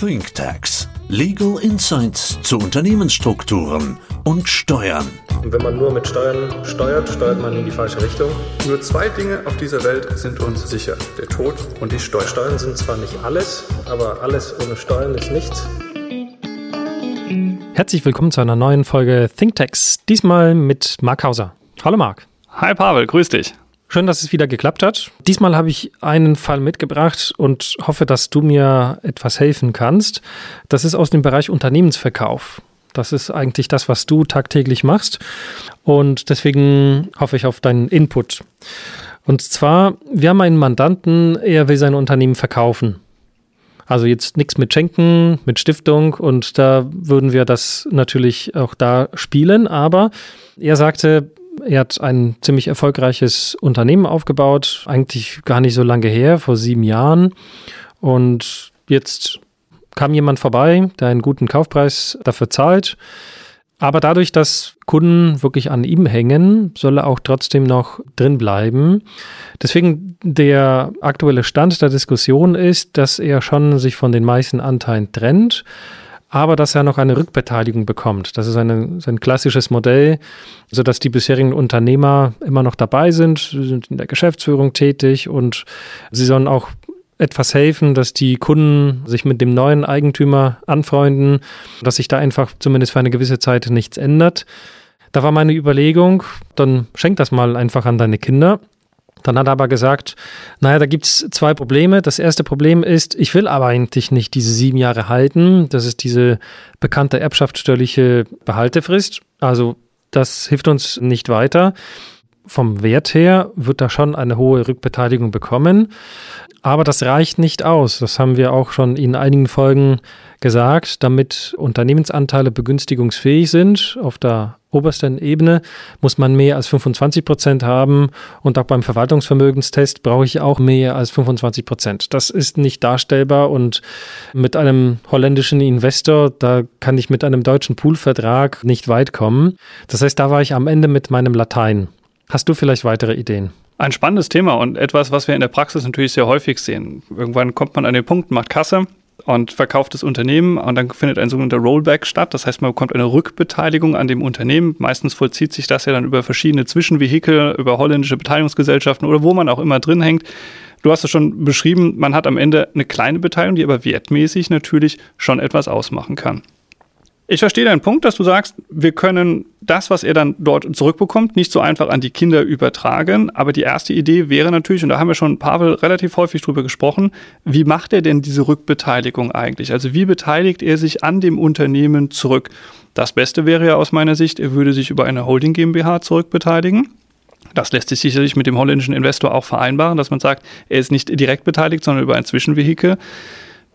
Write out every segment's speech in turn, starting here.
ThinkTax. Legal Insights zu Unternehmensstrukturen und Steuern. Und wenn man nur mit Steuern steuert, steuert man in die falsche Richtung. Nur zwei Dinge auf dieser Welt sind uns sicher. Der Tod und die Steuern. Steuern sind zwar nicht alles, aber alles ohne Steuern ist nichts. Herzlich willkommen zu einer neuen Folge ThinkTax. Diesmal mit Mark Hauser. Hallo Marc. Hi Pavel, grüß dich. Schön, dass es wieder geklappt hat. Diesmal habe ich einen Fall mitgebracht und hoffe, dass du mir etwas helfen kannst. Das ist aus dem Bereich Unternehmensverkauf. Das ist eigentlich das, was du tagtäglich machst. Und deswegen hoffe ich auf deinen Input. Und zwar, wir haben einen Mandanten, er will sein Unternehmen verkaufen. Also jetzt nichts mit Schenken, mit Stiftung und da würden wir das natürlich auch da spielen. Aber er sagte, er hat ein ziemlich erfolgreiches Unternehmen aufgebaut, eigentlich gar nicht so lange her, vor sieben Jahren. Und jetzt kam jemand vorbei, der einen guten Kaufpreis dafür zahlt. Aber dadurch, dass Kunden wirklich an ihm hängen, soll er auch trotzdem noch drin bleiben. Deswegen der aktuelle Stand der Diskussion ist, dass er schon sich von den meisten Anteilen trennt aber dass er noch eine Rückbeteiligung bekommt. Das ist eine, ein klassisches Modell, sodass die bisherigen Unternehmer immer noch dabei sind, sind in der Geschäftsführung tätig und sie sollen auch etwas helfen, dass die Kunden sich mit dem neuen Eigentümer anfreunden, dass sich da einfach zumindest für eine gewisse Zeit nichts ändert. Da war meine Überlegung, dann schenk das mal einfach an deine Kinder. Dann hat er aber gesagt, naja, da gibt es zwei Probleme. Das erste Problem ist, ich will aber eigentlich nicht diese sieben Jahre halten. Das ist diese bekannte erbschaftssteuerliche Behaltefrist. Also das hilft uns nicht weiter. Vom Wert her wird da schon eine hohe Rückbeteiligung bekommen. Aber das reicht nicht aus. Das haben wir auch schon in einigen Folgen gesagt. Damit Unternehmensanteile begünstigungsfähig sind auf der obersten Ebene, muss man mehr als 25 Prozent haben. Und auch beim Verwaltungsvermögenstest brauche ich auch mehr als 25 Prozent. Das ist nicht darstellbar. Und mit einem holländischen Investor, da kann ich mit einem deutschen Poolvertrag nicht weit kommen. Das heißt, da war ich am Ende mit meinem Latein. Hast du vielleicht weitere Ideen? Ein spannendes Thema und etwas, was wir in der Praxis natürlich sehr häufig sehen. Irgendwann kommt man an den Punkt, macht Kasse und verkauft das Unternehmen und dann findet ein sogenannter Rollback statt. Das heißt, man bekommt eine Rückbeteiligung an dem Unternehmen. Meistens vollzieht sich das ja dann über verschiedene Zwischenvehikel, über holländische Beteiligungsgesellschaften oder wo man auch immer drin hängt. Du hast es schon beschrieben, man hat am Ende eine kleine Beteiligung, die aber wertmäßig natürlich schon etwas ausmachen kann. Ich verstehe deinen Punkt, dass du sagst, wir können das, was er dann dort zurückbekommt, nicht so einfach an die Kinder übertragen. Aber die erste Idee wäre natürlich, und da haben wir schon Pavel relativ häufig drüber gesprochen, wie macht er denn diese Rückbeteiligung eigentlich? Also wie beteiligt er sich an dem Unternehmen zurück? Das Beste wäre ja aus meiner Sicht, er würde sich über eine Holding GmbH zurückbeteiligen. Das lässt sich sicherlich mit dem holländischen Investor auch vereinbaren, dass man sagt, er ist nicht direkt beteiligt, sondern über ein Zwischenvehikel.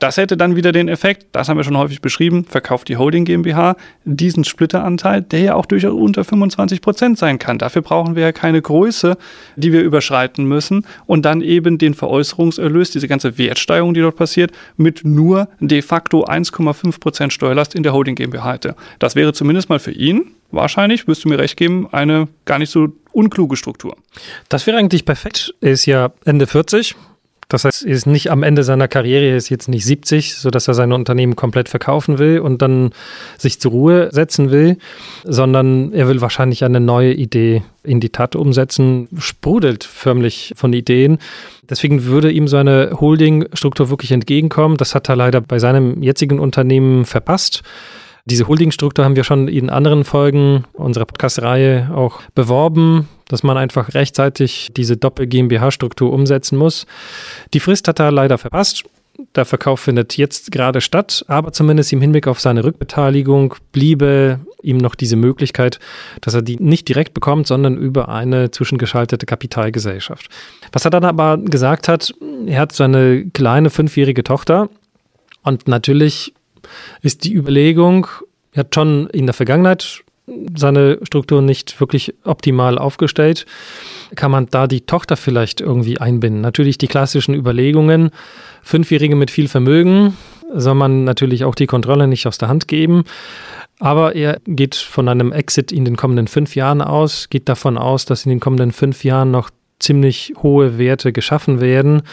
Das hätte dann wieder den Effekt, das haben wir schon häufig beschrieben, verkauft die Holding GmbH diesen Splitteranteil, der ja auch durchaus unter 25 Prozent sein kann. Dafür brauchen wir ja keine Größe, die wir überschreiten müssen und dann eben den Veräußerungserlös, diese ganze Wertsteigerung, die dort passiert, mit nur de facto 1,5 Prozent Steuerlast in der Holding GmbH hätte. Das wäre zumindest mal für ihn wahrscheinlich, wirst du mir recht geben, eine gar nicht so unkluge Struktur. Das wäre eigentlich perfekt. Er ist ja Ende 40, das heißt, er ist nicht am Ende seiner Karriere, er ist jetzt nicht 70, sodass er sein Unternehmen komplett verkaufen will und dann sich zur Ruhe setzen will, sondern er will wahrscheinlich eine neue Idee in die Tat umsetzen, sprudelt förmlich von Ideen. Deswegen würde ihm so eine Holding-Struktur wirklich entgegenkommen. Das hat er leider bei seinem jetzigen Unternehmen verpasst. Diese Holdingstruktur haben wir schon in anderen Folgen unserer Podcast-Reihe auch beworben, dass man einfach rechtzeitig diese Doppel-GmbH-Struktur umsetzen muss. Die Frist hat er leider verpasst. Der Verkauf findet jetzt gerade statt, aber zumindest im Hinblick auf seine Rückbeteiligung bliebe ihm noch diese Möglichkeit, dass er die nicht direkt bekommt, sondern über eine zwischengeschaltete Kapitalgesellschaft. Was er dann aber gesagt hat, er hat seine kleine fünfjährige Tochter und natürlich ist die Überlegung, er hat schon in der Vergangenheit seine Struktur nicht wirklich optimal aufgestellt. Kann man da die Tochter vielleicht irgendwie einbinden? Natürlich die klassischen Überlegungen. Fünfjährige mit viel Vermögen soll man natürlich auch die Kontrolle nicht aus der Hand geben. Aber er geht von einem Exit in den kommenden fünf Jahren aus, geht davon aus, dass in den kommenden fünf Jahren noch ziemlich hohe Werte geschaffen werden.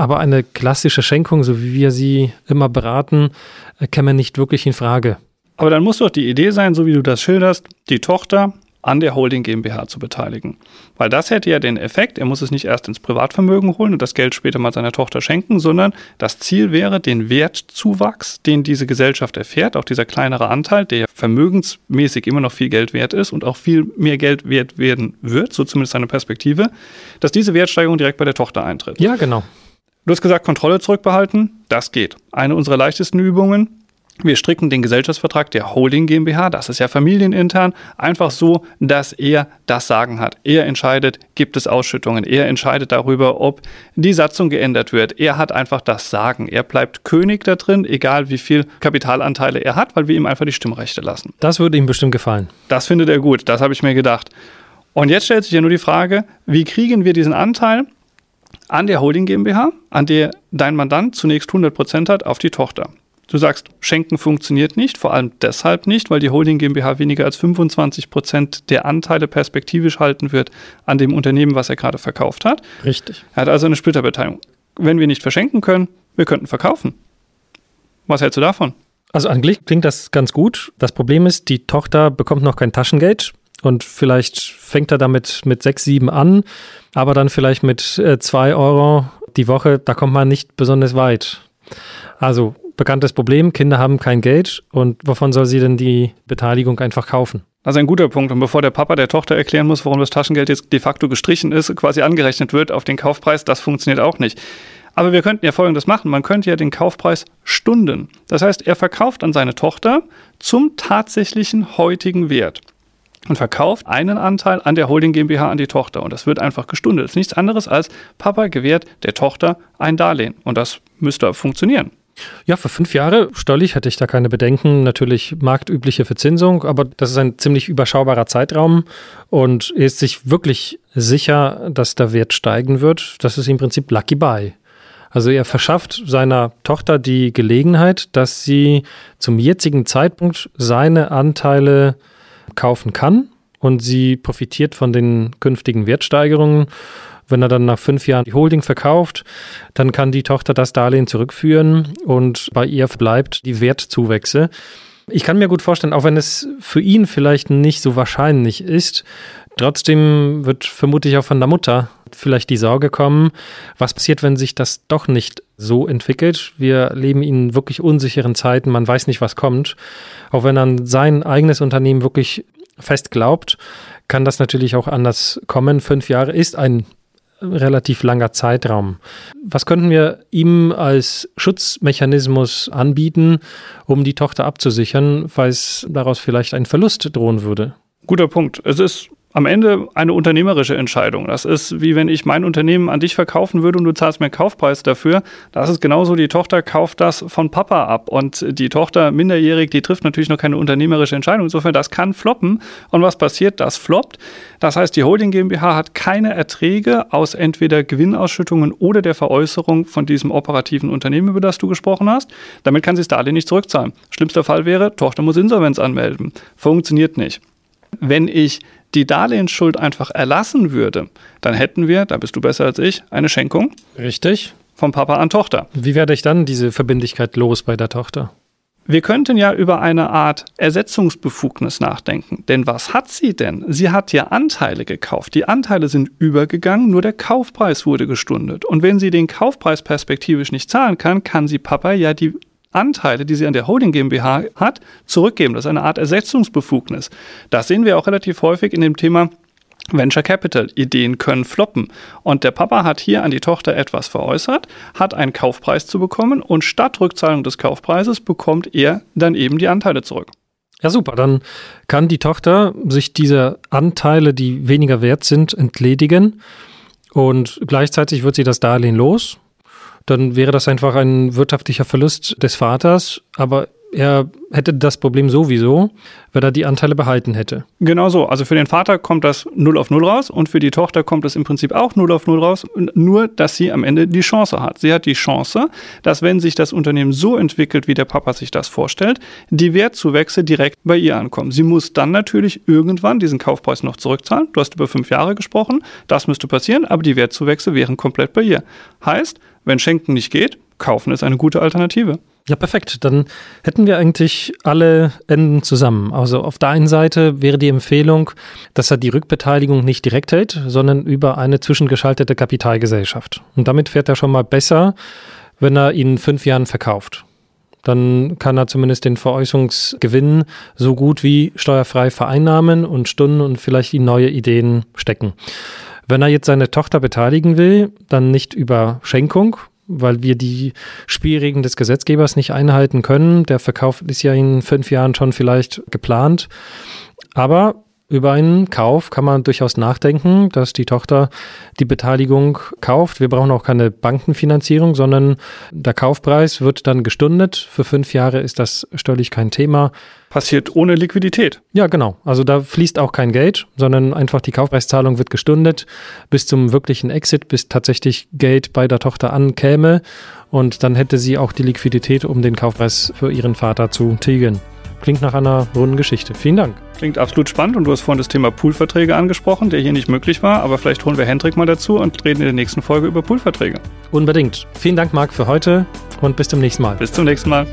Aber eine klassische Schenkung, so wie wir sie immer beraten, äh, käme nicht wirklich in Frage. Aber dann muss doch die Idee sein, so wie du das schilderst, die Tochter an der Holding GmbH zu beteiligen. Weil das hätte ja den Effekt, er muss es nicht erst ins Privatvermögen holen und das Geld später mal seiner Tochter schenken, sondern das Ziel wäre, den Wertzuwachs, den diese Gesellschaft erfährt, auch dieser kleinere Anteil, der vermögensmäßig immer noch viel Geld wert ist und auch viel mehr Geld wert werden wird, so zumindest seine Perspektive, dass diese Wertsteigerung direkt bei der Tochter eintritt. Ja, genau. Du hast gesagt, Kontrolle zurückbehalten, das geht. Eine unserer leichtesten Übungen, wir stricken den Gesellschaftsvertrag der Holding GmbH, das ist ja familienintern, einfach so, dass er das Sagen hat. Er entscheidet, gibt es Ausschüttungen. Er entscheidet darüber, ob die Satzung geändert wird. Er hat einfach das Sagen. Er bleibt König da drin, egal wie viel Kapitalanteile er hat, weil wir ihm einfach die Stimmrechte lassen. Das würde ihm bestimmt gefallen. Das findet er gut, das habe ich mir gedacht. Und jetzt stellt sich ja nur die Frage, wie kriegen wir diesen Anteil an der Holding GmbH, an der dein Mandant zunächst 100 Prozent hat, auf die Tochter? Du sagst, Schenken funktioniert nicht, vor allem deshalb nicht, weil die Holding GmbH weniger als 25 Prozent der Anteile perspektivisch halten wird an dem Unternehmen, was er gerade verkauft hat. Richtig. Er hat also eine Splitterbeteiligung. Wenn wir nicht verschenken können, wir könnten verkaufen. Was hältst du davon? Also eigentlich klingt das ganz gut. Das Problem ist, die Tochter bekommt noch kein Taschengeld und vielleicht fängt er damit mit sechs, sieben an, aber dann vielleicht mit äh, zwei Euro die Woche, da kommt man nicht besonders weit. Also bekanntes Problem, Kinder haben kein Geld und wovon soll sie denn die Beteiligung einfach kaufen? Also ein guter Punkt. Und bevor der Papa der Tochter erklären muss, warum das Taschengeld jetzt de facto gestrichen ist, quasi angerechnet wird auf den Kaufpreis, das funktioniert auch nicht. Aber wir könnten ja Folgendes machen. Man könnte ja den Kaufpreis stunden. Das heißt, er verkauft an seine Tochter zum tatsächlichen heutigen Wert und verkauft einen Anteil an der Holding GmbH an die Tochter. Und das wird einfach gestundet. Das ist nichts anderes als Papa gewährt der Tochter ein Darlehen. Und das müsste funktionieren. Ja, für fünf Jahre steuerlich hätte ich da keine Bedenken. Natürlich marktübliche Verzinsung, aber das ist ein ziemlich überschaubarer Zeitraum und er ist sich wirklich sicher, dass der Wert steigen wird. Das ist im Prinzip Lucky Buy. Also er verschafft seiner Tochter die Gelegenheit, dass sie zum jetzigen Zeitpunkt seine Anteile kaufen kann und sie profitiert von den künftigen Wertsteigerungen wenn er dann nach fünf Jahren die Holding verkauft, dann kann die Tochter das Darlehen zurückführen und bei ihr bleibt die Wertzuwächse. Ich kann mir gut vorstellen, auch wenn es für ihn vielleicht nicht so wahrscheinlich ist, trotzdem wird vermutlich auch von der Mutter vielleicht die Sorge kommen, was passiert, wenn sich das doch nicht so entwickelt. Wir leben in wirklich unsicheren Zeiten, man weiß nicht, was kommt. Auch wenn er an sein eigenes Unternehmen wirklich fest glaubt, kann das natürlich auch anders kommen. Fünf Jahre ist ein relativ langer Zeitraum. Was könnten wir ihm als Schutzmechanismus anbieten, um die Tochter abzusichern, falls daraus vielleicht ein Verlust drohen würde? Guter Punkt. Es ist am Ende eine unternehmerische Entscheidung. Das ist wie wenn ich mein Unternehmen an dich verkaufen würde und du zahlst mir einen Kaufpreis dafür. Das ist genauso, die Tochter kauft das von Papa ab und die Tochter minderjährig, die trifft natürlich noch keine unternehmerische Entscheidung. Insofern, das kann floppen. Und was passiert? Das floppt. Das heißt, die Holding GmbH hat keine Erträge aus entweder Gewinnausschüttungen oder der Veräußerung von diesem operativen Unternehmen, über das du gesprochen hast. Damit kann sie das Darlehen nicht zurückzahlen. Schlimmster Fall wäre, Tochter muss Insolvenz anmelden. Funktioniert nicht. Wenn ich die Darlehensschuld einfach erlassen würde, dann hätten wir, da bist du besser als ich, eine Schenkung. Richtig. Vom Papa an Tochter. Wie werde ich dann diese Verbindlichkeit los bei der Tochter? Wir könnten ja über eine Art Ersetzungsbefugnis nachdenken. Denn was hat sie denn? Sie hat ja Anteile gekauft. Die Anteile sind übergegangen, nur der Kaufpreis wurde gestundet. Und wenn sie den Kaufpreis perspektivisch nicht zahlen kann, kann sie Papa ja die Anteile, die sie an der Holding GmbH hat, zurückgeben. Das ist eine Art Ersetzungsbefugnis. Das sehen wir auch relativ häufig in dem Thema Venture Capital. Ideen können floppen. Und der Papa hat hier an die Tochter etwas veräußert, hat einen Kaufpreis zu bekommen und statt Rückzahlung des Kaufpreises bekommt er dann eben die Anteile zurück. Ja, super. Dann kann die Tochter sich diese Anteile, die weniger wert sind, entledigen und gleichzeitig wird sie das Darlehen los dann wäre das einfach ein wirtschaftlicher Verlust des Vaters. Aber er hätte das Problem sowieso, wenn er die Anteile behalten hätte. Genau so. Also für den Vater kommt das 0 auf 0 raus und für die Tochter kommt es im Prinzip auch 0 auf 0 raus, nur dass sie am Ende die Chance hat. Sie hat die Chance, dass wenn sich das Unternehmen so entwickelt, wie der Papa sich das vorstellt, die Wertzuwächse direkt bei ihr ankommen. Sie muss dann natürlich irgendwann diesen Kaufpreis noch zurückzahlen. Du hast über fünf Jahre gesprochen, das müsste passieren, aber die Wertzuwächse wären komplett bei ihr. Heißt, wenn Schenken nicht geht, kaufen ist eine gute Alternative. Ja, perfekt. Dann hätten wir eigentlich alle Enden zusammen. Also auf der einen Seite wäre die Empfehlung, dass er die Rückbeteiligung nicht direkt hält, sondern über eine zwischengeschaltete Kapitalgesellschaft. Und damit fährt er schon mal besser, wenn er ihn in fünf Jahren verkauft. Dann kann er zumindest den Veräußerungsgewinn so gut wie steuerfrei vereinnahmen und Stunden und vielleicht in neue Ideen stecken. Wenn er jetzt seine Tochter beteiligen will, dann nicht über Schenkung, weil wir die Spielregeln des Gesetzgebers nicht einhalten können. Der Verkauf ist ja in fünf Jahren schon vielleicht geplant. Aber über einen Kauf kann man durchaus nachdenken, dass die Tochter die Beteiligung kauft. Wir brauchen auch keine Bankenfinanzierung, sondern der Kaufpreis wird dann gestundet. Für fünf Jahre ist das steuerlich kein Thema. Passiert ohne Liquidität. Ja, genau. Also da fließt auch kein Geld, sondern einfach die Kaufpreiszahlung wird gestundet bis zum wirklichen Exit, bis tatsächlich Geld bei der Tochter ankäme. Und dann hätte sie auch die Liquidität, um den Kaufpreis für ihren Vater zu tilgen. Klingt nach einer runden Geschichte. Vielen Dank. Klingt absolut spannend und du hast vorhin das Thema Poolverträge angesprochen, der hier nicht möglich war, aber vielleicht holen wir Hendrik mal dazu und reden in der nächsten Folge über Poolverträge. Unbedingt. Vielen Dank, Marc, für heute und bis zum nächsten Mal. Bis zum nächsten Mal.